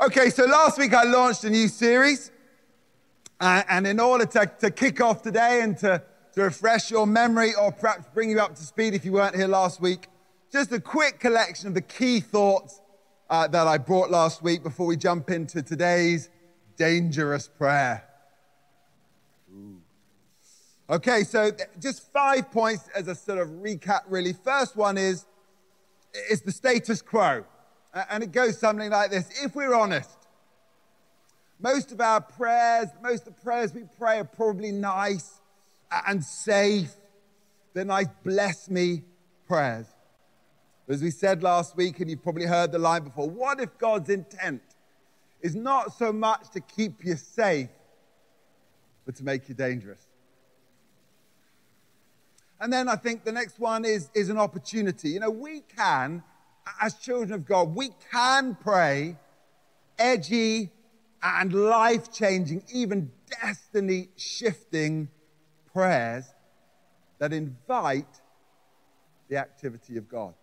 Okay, so last week I launched a new series. Uh, and in order to, to kick off today and to, to refresh your memory or perhaps bring you up to speed if you weren't here last week, just a quick collection of the key thoughts uh, that I brought last week before we jump into today's dangerous prayer. Okay, so just five points as a sort of recap, really. First one is, is the status quo. And it goes something like this If we're honest, most of our prayers, most of the prayers we pray are probably nice and safe. They're nice, bless me prayers. But As we said last week, and you've probably heard the line before, what if God's intent is not so much to keep you safe, but to make you dangerous? And then I think the next one is, is an opportunity. You know, we can as children of God, we can pray edgy and life changing, even destiny shifting prayers that invite the activity of God.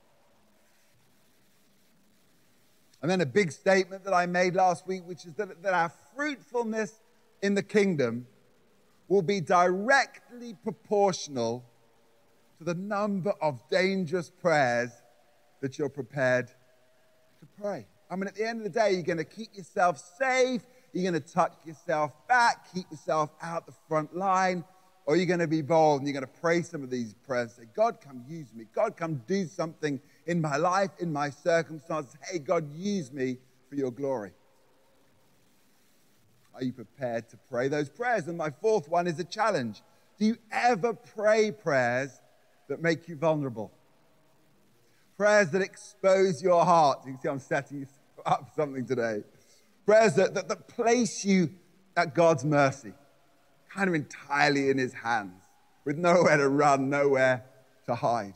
And then a big statement that I made last week, which is that, that our fruitfulness in the kingdom will be directly proportional to the number of dangerous prayers that you're prepared to pray. I mean, at the end of the day, you're going to keep yourself safe, you're going to tuck yourself back, keep yourself out the front line, or you're going to be bold and you're going to pray some of these prayers. Say, God, come use me. God, come do something in my life, in my circumstances. Hey, God, use me for your glory. Are you prepared to pray those prayers? And my fourth one is a challenge. Do you ever pray prayers that make you vulnerable? Prayers that expose your heart. You can see I'm setting up something today. Prayers that, that, that place you at God's mercy, kind of entirely in His hands, with nowhere to run, nowhere to hide.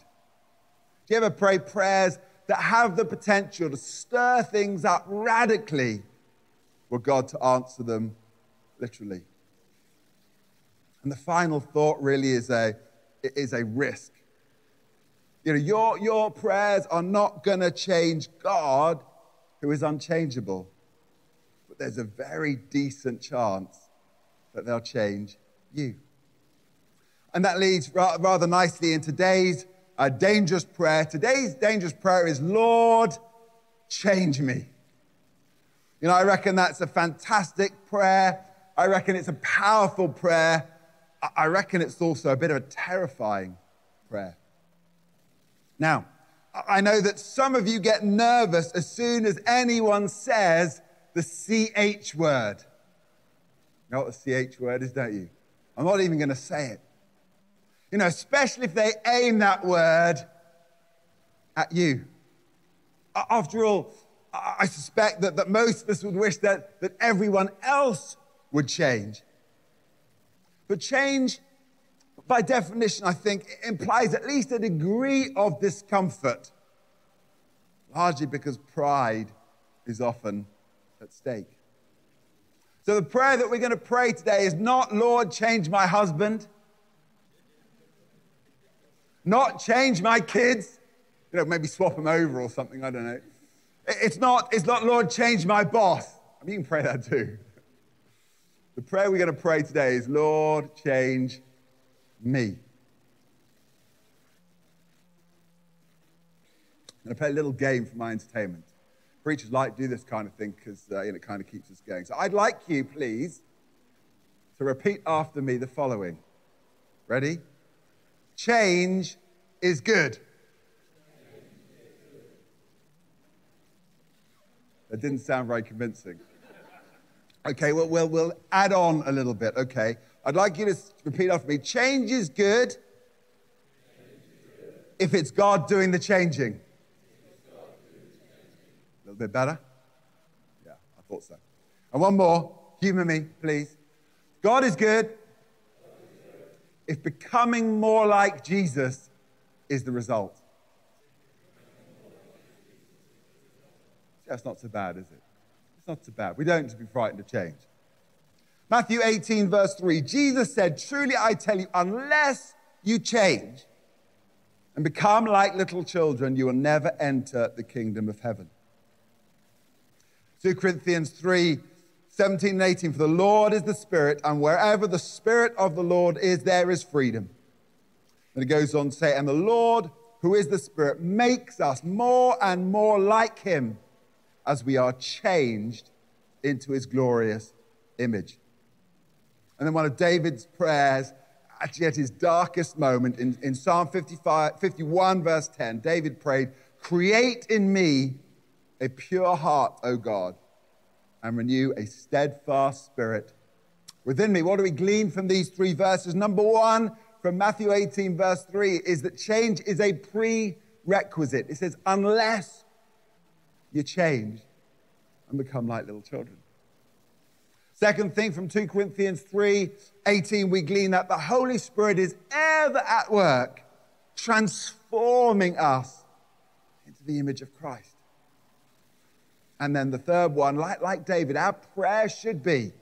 Do you ever pray prayers that have the potential to stir things up radically for God to answer them literally? And the final thought really is a, is a risk. You know, your, your prayers are not going to change God, who is unchangeable. But there's a very decent chance that they'll change you. And that leads rather nicely in today's uh, dangerous prayer. Today's dangerous prayer is, Lord, change me. You know, I reckon that's a fantastic prayer. I reckon it's a powerful prayer. I reckon it's also a bit of a terrifying prayer. Now, I know that some of you get nervous as soon as anyone says the CH word. You know what the CH word is, don't you? I'm not even going to say it. You know, especially if they aim that word at you. After all, I suspect that, that most of us would wish that, that everyone else would change. But change by definition, I think, implies at least a degree of discomfort, largely because pride is often at stake. So, the prayer that we're going to pray today is not, Lord, change my husband, not change my kids, you know, maybe swap them over or something, I don't know. It's not, it's not, Lord, change my boss. I mean, you can pray that too. The prayer we're going to pray today is, Lord, change me. To play a little game for my entertainment. Preachers like do this kind of thing because uh, you know, it kind of keeps us going. So I'd like you, please, to repeat after me the following. Ready? Change is good. That didn't sound very convincing. Okay, well, we'll, we'll add on a little bit, okay? I'd like you to repeat after me. Change is good if it's God doing the changing. A little bit better? Yeah, I thought so. And one more. Humor me, please. God is good if becoming more like Jesus is the result. That's not so bad, is it? It's not so bad. We don't need to be frightened of change. Matthew 18, verse 3, Jesus said, Truly I tell you, unless you change and become like little children, you will never enter the kingdom of heaven. 2 Corinthians 3 17 and 18. For the Lord is the Spirit, and wherever the Spirit of the Lord is, there is freedom. And it goes on to say, And the Lord, who is the Spirit, makes us more and more like Him as we are changed into His glorious image. And then one of David's prayers, actually at his darkest moment, in, in Psalm 55, 51, verse 10, David prayed, Create in me a pure heart, O God and renew a steadfast spirit within me. What do we glean from these three verses? Number one, from Matthew 18, verse 3, is that change is a prerequisite. It says, unless you change and become like little children. Second thing from 2 Corinthians 3 18, we glean that the Holy Spirit is ever at work transforming us into the image of Christ. And then the third one, like, like David, our prayer should be,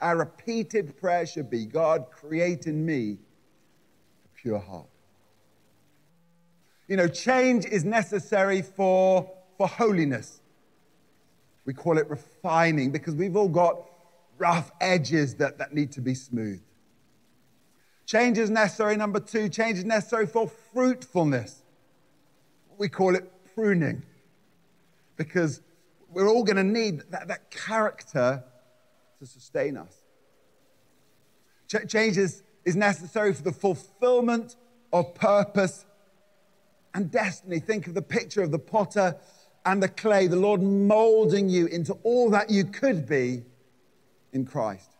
our repeated prayer should be God, create in me a pure heart. You know, change is necessary for, for holiness. We call it refining because we've all got rough edges that, that need to be smoothed. Change is necessary, number two, change is necessary for fruitfulness. We call it pruning because we're all going to need that, that character to sustain us. Ch- change is, is necessary for the fulfillment of purpose and destiny. Think of the picture of the potter and the clay, the Lord molding you into all that you could be in Christ.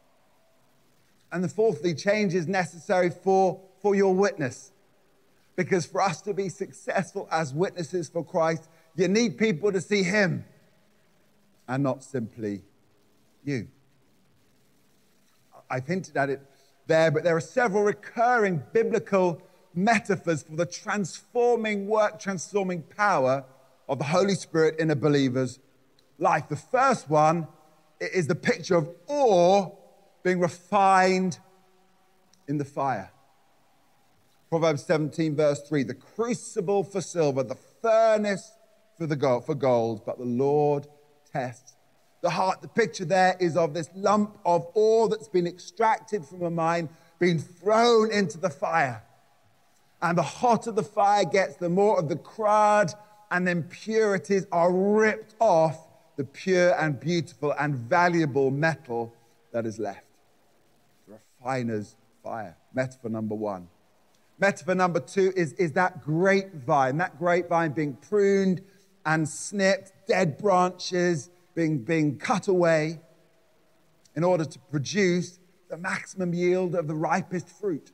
And the fourthly, change is necessary for, for your witness. Because for us to be successful as witnesses for Christ, you need people to see Him and not simply you. I've hinted at it there, but there are several recurring biblical metaphors for the transforming work, transforming power of the Holy Spirit in a believer's life. The first one is the picture of ore being refined in the fire. Proverbs 17, verse 3 the crucible for silver, the furnace for, the gold, for gold, but the Lord tests the heart. The picture there is of this lump of ore that's been extracted from a mine, being thrown into the fire. And the hotter the fire gets, the more of the crud and impurities are ripped off the pure and beautiful and valuable metal that is left. The refiner's fire. Metaphor number one. Metaphor number two is, is that grapevine, that grapevine being pruned and snipped, dead branches being, being cut away in order to produce the maximum yield of the ripest fruit.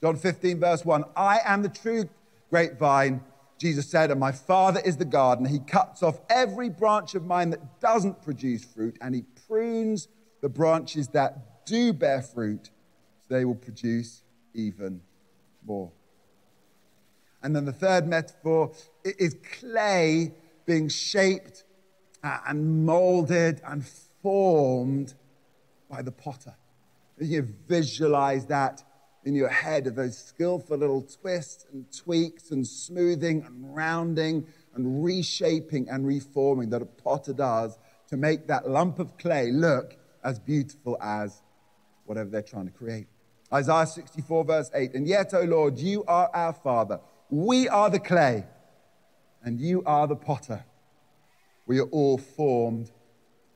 John 15, verse 1 I am the true grapevine, Jesus said, and my Father is the gardener. He cuts off every branch of mine that doesn't produce fruit, and he prunes the branches that do bear fruit, so they will produce even more. And then the third metaphor is clay being shaped uh, and molded and formed by the potter. You visualize that in your head of those skillful little twists and tweaks and smoothing and rounding and reshaping and reforming that a potter does to make that lump of clay look as beautiful as whatever they're trying to create. Isaiah 64, verse 8. And yet, O Lord, you are our Father. We are the clay, and you are the potter. We are all formed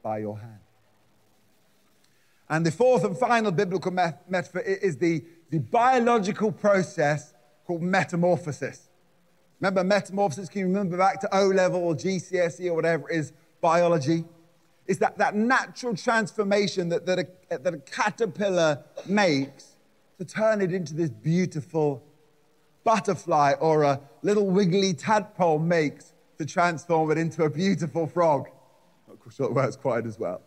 by your hand. And the fourth and final biblical metaphor is the, the biological process called metamorphosis. Remember metamorphosis? Can you remember back to O level or GCSE or whatever it is, biology? It's that, that natural transformation that, that, a, that a caterpillar makes to turn it into this beautiful butterfly or a little wiggly tadpole makes to transform it into a beautiful frog. Not sure it works quite as well.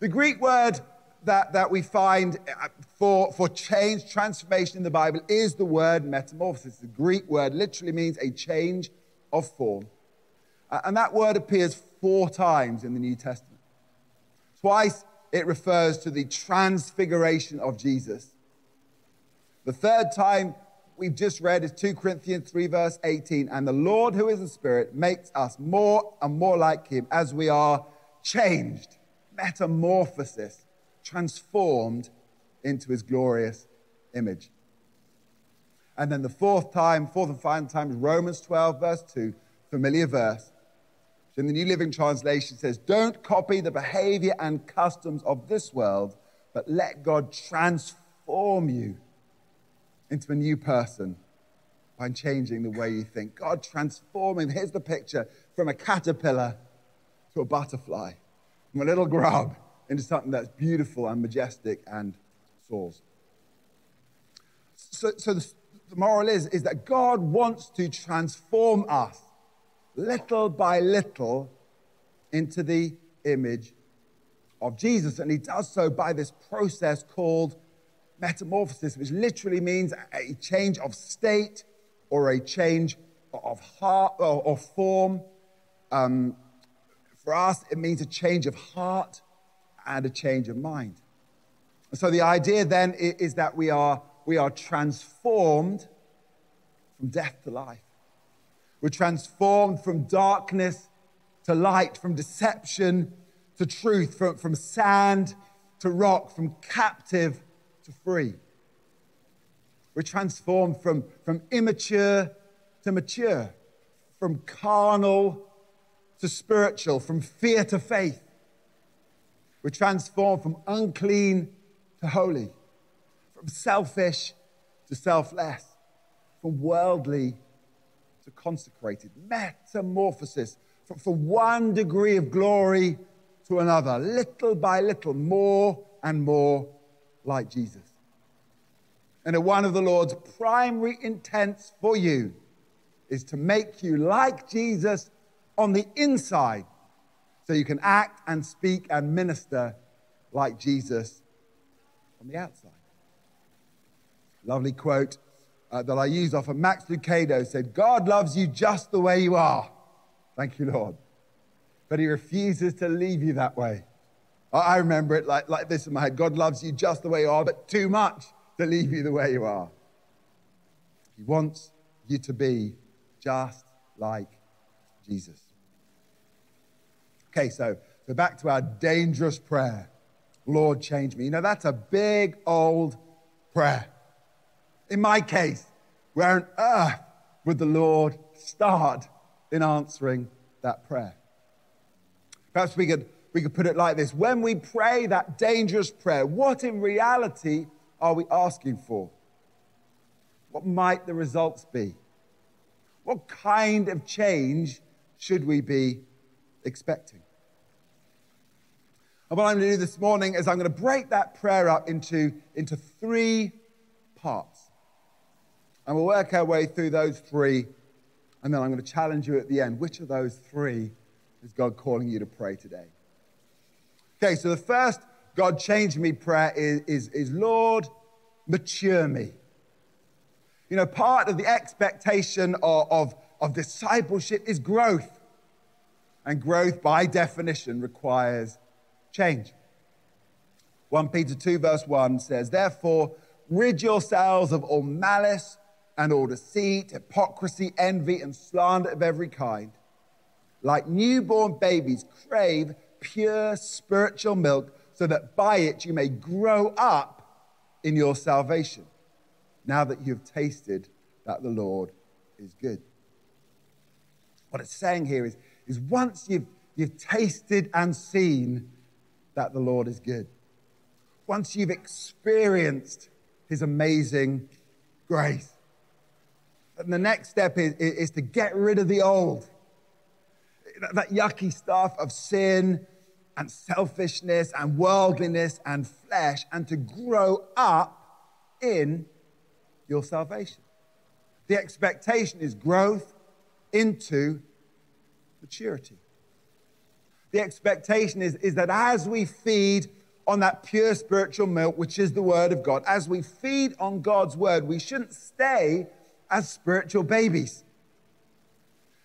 The Greek word that, that we find uh, for, for change, transformation in the Bible is the word metamorphosis. The Greek word literally means a change of form. Uh, and that word appears four times in the New Testament. Twice it refers to the transfiguration of Jesus. The third time we've just read is 2 Corinthians 3, verse 18. And the Lord, who is the Spirit, makes us more and more like Him as we are changed, metamorphosis, transformed into his glorious image. And then the fourth time, fourth and final time is Romans 12, verse 2, familiar verse. In the New Living Translation says, Don't copy the behavior and customs of this world, but let God transform you into a new person by changing the way you think. God transforming. Here's the picture from a caterpillar to a butterfly, from a little grub into something that's beautiful and majestic and soars. So, so the, the moral is, is that God wants to transform us little by little into the image of Jesus. And he does so by this process called metamorphosis, which literally means a change of state or a change of heart or, or form. Um, for us, it means a change of heart and a change of mind. So the idea then is that we are, we are transformed from death to life. We're transformed from darkness to light, from deception to truth, from, from sand to rock, from captive to free. We're transformed from, from immature to mature, from carnal to spiritual, from fear to faith. We're transformed from unclean to holy, from selfish to selfless, from worldly to consecrated. Metamorphosis from, from one degree of glory to another, little by little, more and more like Jesus. And one of the Lord's primary intents for you is to make you like Jesus on the inside so you can act and speak and minister like Jesus on the outside. Lovely quote uh, that I use off of Max Lucado said, God loves you just the way you are. Thank you, Lord. But he refuses to leave you that way. I remember it like, like this in my head God loves you just the way you are, but too much to leave you the way you are. He wants you to be just like Jesus. Okay, so, so back to our dangerous prayer Lord, change me. You know, that's a big old prayer. In my case, where on earth would the Lord start in answering that prayer? Perhaps we could, we could put it like this When we pray that dangerous prayer, what in reality are we asking for? What might the results be? What kind of change should we be expecting? And what I'm going to do this morning is I'm going to break that prayer up into, into three parts. And we'll work our way through those three. And then I'm going to challenge you at the end. Which of those three is God calling you to pray today? Okay, so the first God change me prayer is, is, is Lord, mature me. You know, part of the expectation of, of, of discipleship is growth. And growth, by definition, requires change. 1 Peter 2, verse 1 says, Therefore, rid yourselves of all malice and all deceit, hypocrisy, envy, and slander of every kind. Like newborn babies, crave pure spiritual milk so that by it you may grow up in your salvation, now that you've tasted that the Lord is good. What it's saying here is, is once you've, you've tasted and seen that the Lord is good. Once you've experienced his amazing grace. And the next step is, is to get rid of the old, that yucky stuff of sin and selfishness and worldliness and flesh, and to grow up in your salvation. The expectation is growth into maturity the expectation is, is that as we feed on that pure spiritual milk, which is the Word of God, as we feed on God's Word, we shouldn't stay as spiritual babies.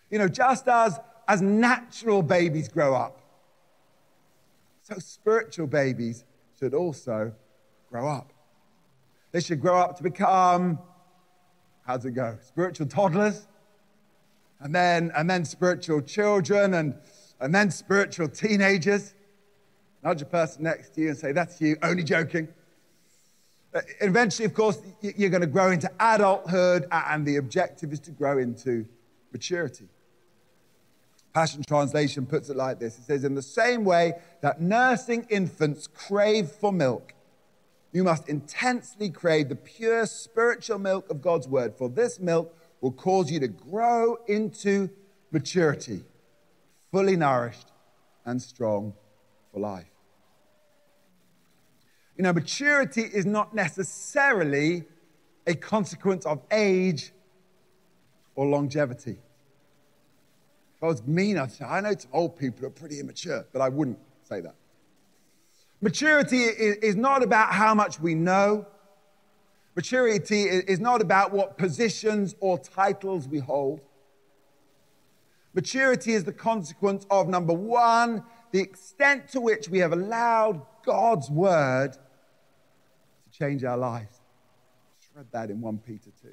You know, just as, as natural babies grow up, so spiritual babies should also grow up. They should grow up to become, how's it go? Spiritual toddlers, and then, and then spiritual children, and and then spiritual teenagers. Nudge a person next to you and say, That's you, only joking. Uh, eventually, of course, you're going to grow into adulthood, and the objective is to grow into maturity. Passion Translation puts it like this It says, In the same way that nursing infants crave for milk, you must intensely crave the pure spiritual milk of God's word, for this milk will cause you to grow into maturity, fully nourished and strong for life. You know, maturity is not necessarily a consequence of age or longevity. If I was mean, I'd say, I know old people are pretty immature, but I wouldn't say that. Maturity is not about how much we know. Maturity is not about what positions or titles we hold. Maturity is the consequence of number one, the extent to which we have allowed God's word to change our lives. Just read that in 1 Peter 2.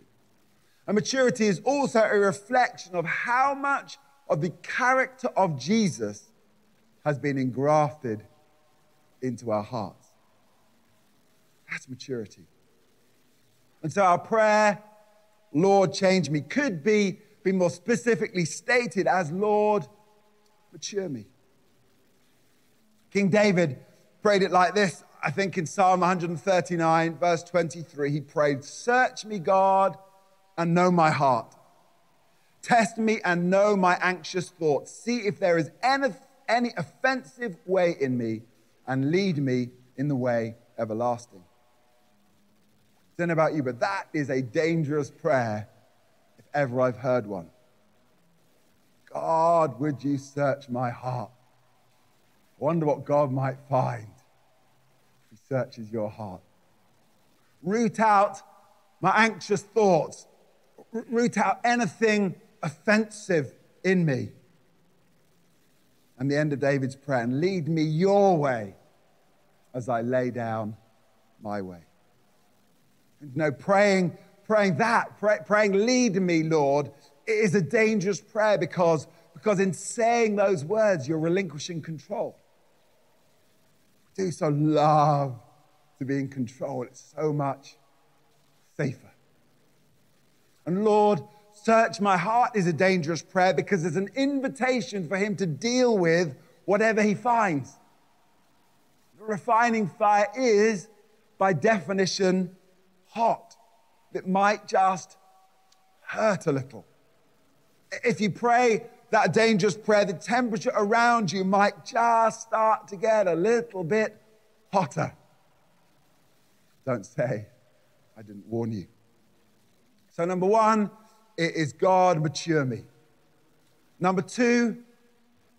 And maturity is also a reflection of how much of the character of Jesus has been engrafted into our hearts. That's maturity. And so our prayer, Lord, change me, could be, be more specifically stated as, Lord, mature me. King David prayed it like this, I think in Psalm 139, verse 23. He prayed, Search me, God, and know my heart. Test me and know my anxious thoughts. See if there is any, any offensive way in me, and lead me in the way everlasting. I don't know about you, but that is a dangerous prayer ever I've heard one. God, would you search my heart? I wonder what God might find if He searches your heart. Root out my anxious thoughts, root out anything offensive in me. And the end of David's prayer, and lead me your way as I lay down my way. And you know, praying, praying that, pray, praying, lead me, Lord, is a dangerous prayer because, because in saying those words, you're relinquishing control. We do so love to be in control. It's so much safer. And Lord, Search my heart is a dangerous prayer because it's an invitation for him to deal with whatever he finds. The refining fire is, by definition, hot. It might just hurt a little. If you pray that dangerous prayer, the temperature around you might just start to get a little bit hotter. Don't say, I didn't warn you. So, number one, it is God, mature me. Number two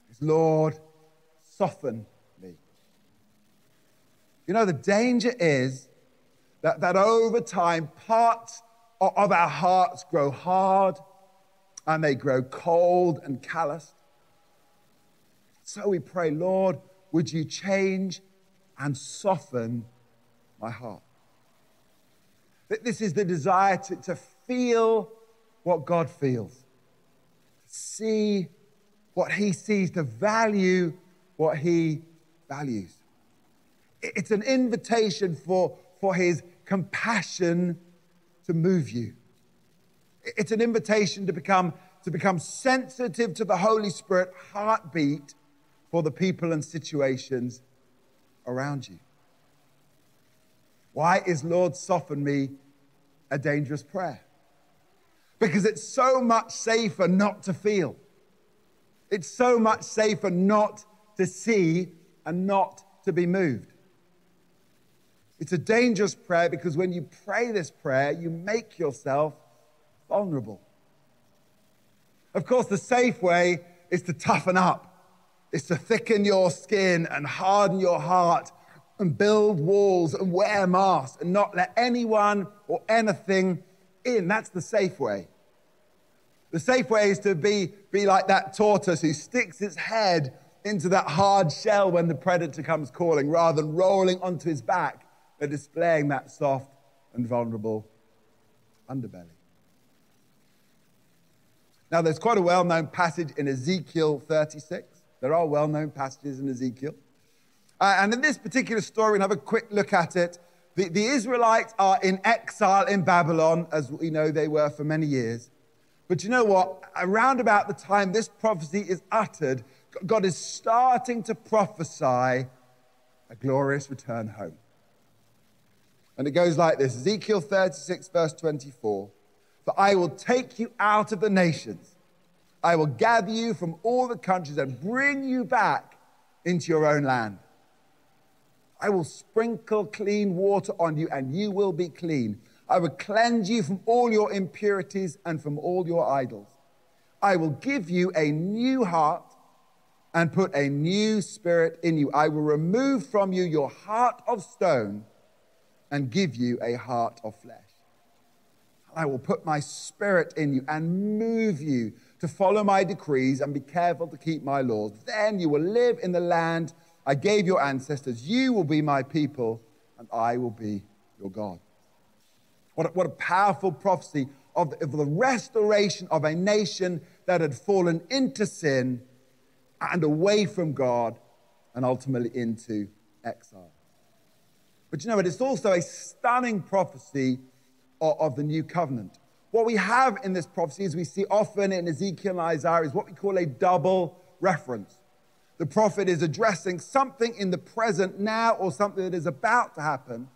is Lord, soften me. You know, the danger is that, that over time, parts of our hearts grow hard and they grow cold and calloused. So we pray, Lord, would you change and soften my heart? That this is the desire to, to feel what God feels, to see what He sees, to value what He values. It's an invitation for, for His compassion to move you. It's an invitation to become, to become sensitive to the Holy Spirit heartbeat for the people and situations around you. Why is Lord soften me a dangerous prayer? because it's so much safer not to feel. It's so much safer not to see and not to be moved. It's a dangerous prayer because when you pray this prayer, you make yourself vulnerable. Of course, the safe way is to toughen up, is to thicken your skin and harden your heart and build walls and wear masks and not let anyone or anything in. That's the safe way. The safe way is to be, be like that tortoise who sticks its head into that hard shell when the predator comes calling, rather than rolling onto his back and displaying that soft and vulnerable underbelly. Now, there's quite a well known passage in Ezekiel 36 There are well known passages in Ezekiel. Uh, and in this particular story, we'll have a quick look at it. The, the Israelites are in exile in Babylon, as we know they were for many years. But you know what? Around about the time this prophecy is uttered, God is starting to prophesy a glorious return home. And it goes like this Ezekiel 36, verse 24 For I will take you out of the nations, I will gather you from all the countries and bring you back into your own land. I will sprinkle clean water on you, and you will be clean. I will cleanse you from all your impurities and from all your idols. I will give you a new heart and put a new spirit in you. I will remove from you your heart of stone and give you a heart of flesh. I will put my spirit in you and move you to follow my decrees and be careful to keep my laws. Then you will live in the land I gave your ancestors. You will be my people, and I will be your God. What a, what a powerful prophecy of the, of the restoration of a nation that had fallen into sin and away from God and ultimately into exile. But you know what? It's also a stunning prophecy of, the new covenant. What we have in this prophecy, as we see often in Ezekiel and Isaiah, is what we call a double reference. The prophet is addressing something in the present now or something that is about to happen,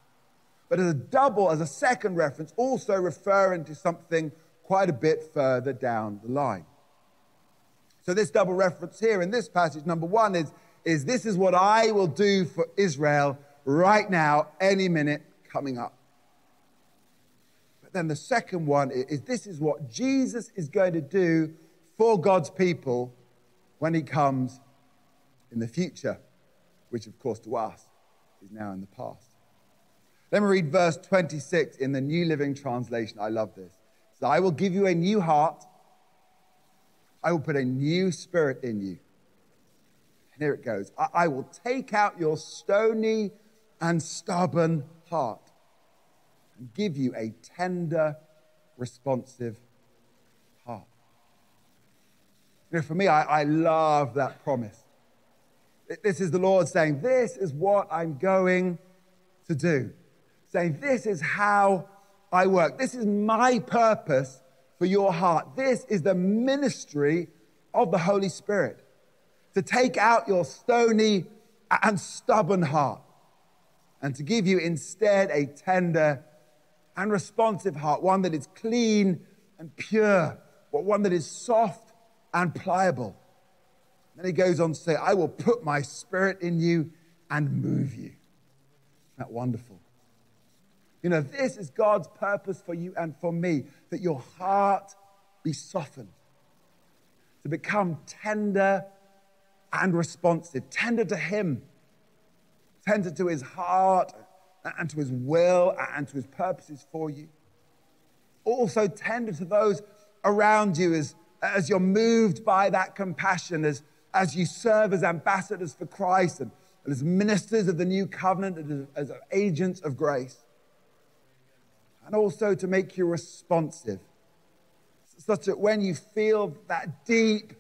but as a double, as a second reference, also referring to something quite a bit further down the line. So, this double reference here in this passage, number one, is, is this is what I will do for Israel right now, any minute coming up. But then the second one is, is this is what Jesus is going to do for God's people when he comes in the future, which, of course, to us is now in the past. Let me read verse 26 in the New Living Translation. I love this. So I will give you a new heart I will put a new spirit in you. And here it goes I, I will take out your stony and stubborn heart and give you a tender, responsive heart. You know, for me, I, I love that promise. This is the Lord saying, This is what I'm going to do. Saying, This is how I work. This is my purpose for your heart. This is the ministry of the Holy Spirit to take out your stony and stubborn heart and to give you instead a tender and responsive heart, one that is clean and pure, but one that is soft and pliable. Then he goes on to say, I will put my spirit in you and move you. Isn't that wonderful? You know, this is God's purpose for you and for me that your heart be softened, to become tender and responsive, tender to Him, tender to His heart and to His will and to His purposes for you. Also, tender to those around you as, as you're moved by that compassion, as, as you serve as ambassadors for Christ and, and as ministers of the new covenant, and as, as agents of grace and also to make you responsive, such that when you feel that deep,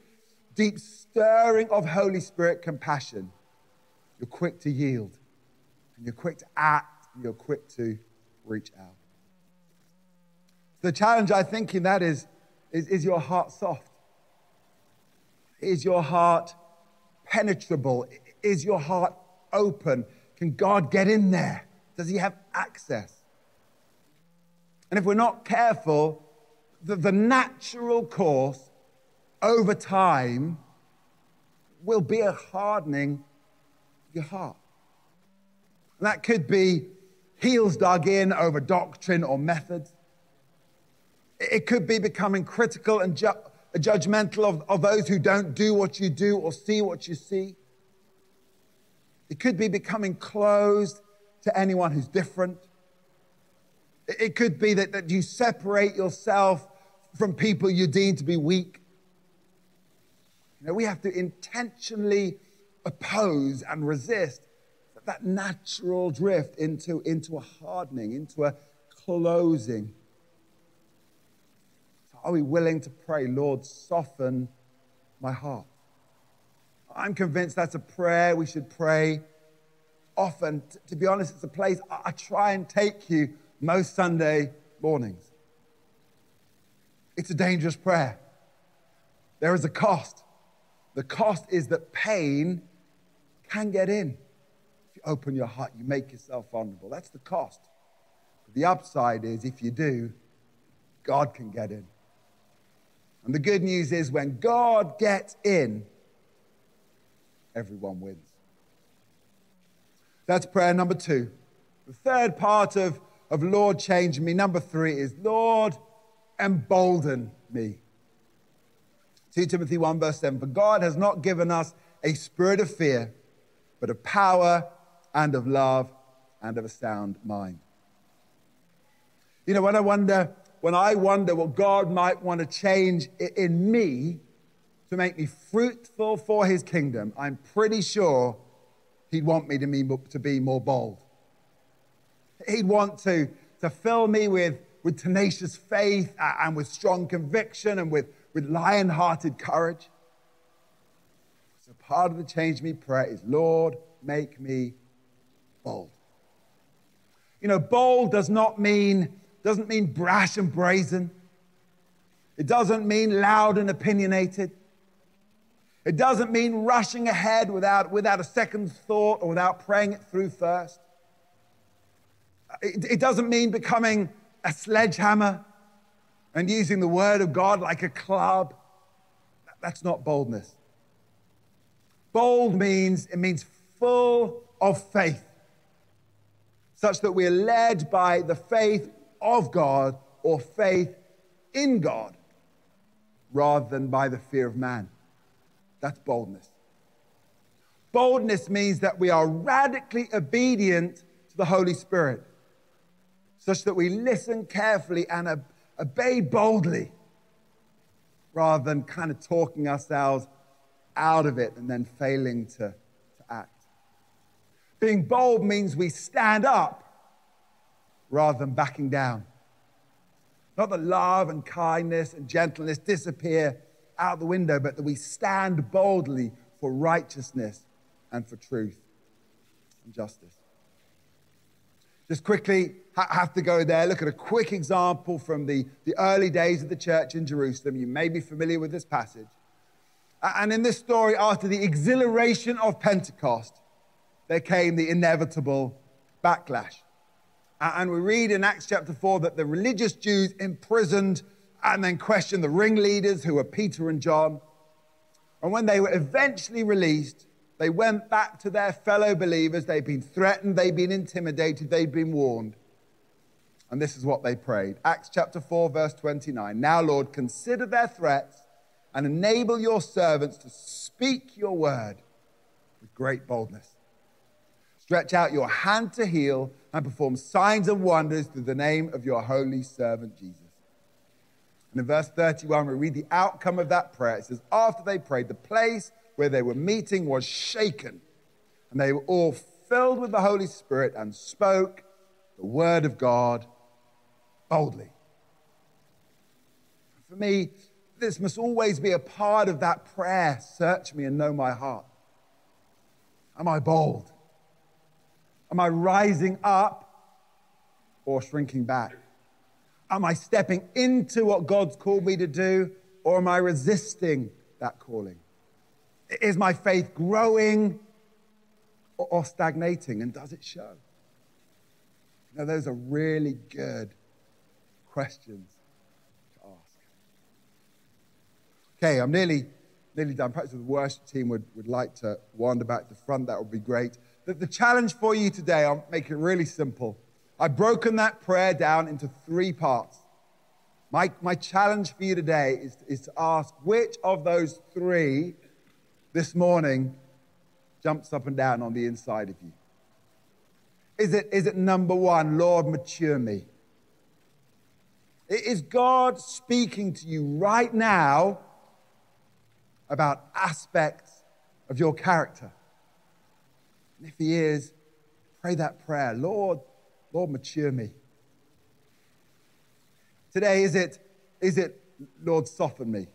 deep stirring of Holy Spirit compassion, you're quick to yield, and you're quick to act, and you're quick to reach out. The challenge, I think, in that is, is, is your heart soft? Is your heart penetrable? Is your heart open? Can God get in there? Does He have access? And if we're not careful, the, the natural course over time will be a hardening your heart. And that could be heels dug in over doctrine or methods. It could be becoming critical and ju- judgmental of, of those who don't do what you do or see what you see. It could be becoming closed to anyone who's different. It could be that, that you separate yourself from people you deem to be weak. You know, we have to intentionally oppose and resist that natural drift into, into a hardening, into a closing. So are we willing to pray, Lord, soften my heart? I'm convinced that's a prayer we should pray often. T- to be honest, it's a place I-, I try and take you most Sunday mornings. It's a dangerous prayer. There is a cost. The cost is that pain can get in. If you open your heart, you make yourself vulnerable. That's the cost. But the upside is if you do, God can get in. And the good news is when God gets in, everyone wins. That's prayer number two. The third part of, of Lord, change me. Number three is Lord, embolden me. 2 Timothy 1, verse 7 For God has not given us a spirit of fear, but of power and of love and of a sound mind. You know, when I wonder, when I wonder what God might want to change in me to make me fruitful for his kingdom, I'm pretty sure he'd want me to be, to be more bold. He'd want to, to fill me with, with tenacious faith and with strong conviction and with, with lion hearted courage. Part of the change me prayer is Lord, make me bold. You know, bold does not mean, doesn't mean brash and brazen. It doesn't mean loud and opinionated. It doesn't mean rushing ahead without, without a second thought or without praying it through first. It, it doesn't mean becoming a sledgehammer and using the word of God like a club. That's not boldness. Bold means it means full of faith, such that we're led by the faith of God or faith in God rather than by the fear of man. That's boldness. Boldness means that we are radically obedient to the Holy Spirit, such that we listen carefully and obey boldly rather than kind of talking ourselves out of it and then failing to, to act. Being bold means we stand up rather than backing down. Not that love and kindness and gentleness disappear out the window, but that we stand boldly for righteousness and for truth and justice. Just quickly, have to go there. Look at a quick example from the, the early days of the church in Jerusalem. You may be familiar with this passage. And in this story, after the exhilaration of Pentecost, there came the inevitable backlash. And we read in Acts chapter 4 that the religious Jews imprisoned and then questioned the ringleaders who were Peter and John. And when they were eventually released, they went back to their fellow believers. They'd been threatened, they'd been intimidated, they'd been warned. And this is what they prayed Acts chapter 4, verse 29. Now, Lord, consider their threats and enable your servants to speak your word with great boldness. Stretch out your hand to heal and perform signs and wonders through the name of your holy servant Jesus. And in verse 31, we read the outcome of that prayer. It says, After they prayed, the place where they were meeting was shaken, and they were all filled with the Holy Spirit and spoke the word of God boldly. For me, this must always be a part of that prayer search me and know my heart. Am I bold? Am I rising up or shrinking back? Am I stepping into what God's called me to do, or am I resisting that calling? Is my faith growing or stagnating, and does it show? Now, those are really good questions to ask. Okay, I'm nearly, nearly done. Perhaps the worship team would, would like to wander back to the front. That would be great. The, the challenge for you today, I'll make it really simple. I've broken that prayer down into three parts. My, my challenge for you today is, is to ask which of those three this morning jumps up and down on the inside of you. Is it, is it number one, Lord, mature me? Is God speaking to you right now about aspects of your character? And if He is, pray that prayer Lord, Lord, mature me. Today, is it, is it, Lord, soften me?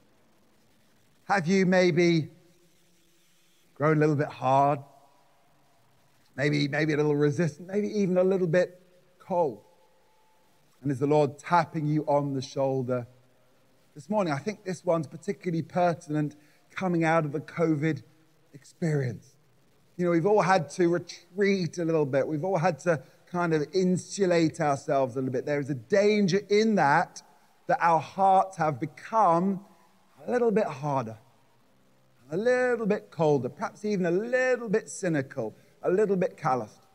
Have you maybe grown a little bit hard, maybe, maybe a little resistant, maybe even a little bit cold. And is the Lord tapping you on the shoulder this morning? I think this one's particularly pertinent coming out of the COVID experience. You know, we've all had to retreat a little bit. We've all had to kind of insulate ourselves a little bit. There is a danger in that that our hearts have become a little bit harder, a little bit colder, perhaps even a little bit cynical, a little bit calloused.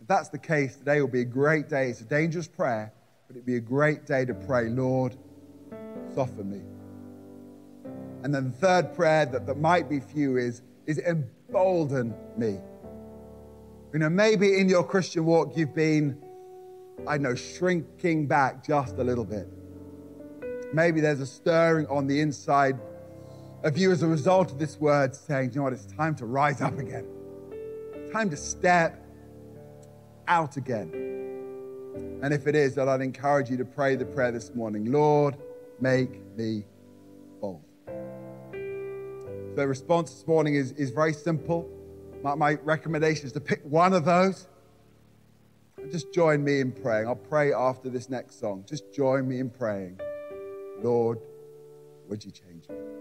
If that's the case, today will be a great day. It's a dangerous prayer, but it'd be a great day to pray, Lord, soften me. And then the third prayer that, that might be few is, is embolden me. You know, maybe in your Christian walk you've been, I know, shrinking back just a little bit. Maybe there's a stirring on the inside of you as a result of this word saying, you know what, it's time to rise up again. Time to step out again. And if it is, then I'd encourage you to pray the prayer this morning Lord, make me. The response this morning is, is very simple. My, my recommendation is to pick one of those. And just join me in praying. I'll pray after this next song. Just join me in praying. Lord, would you change me?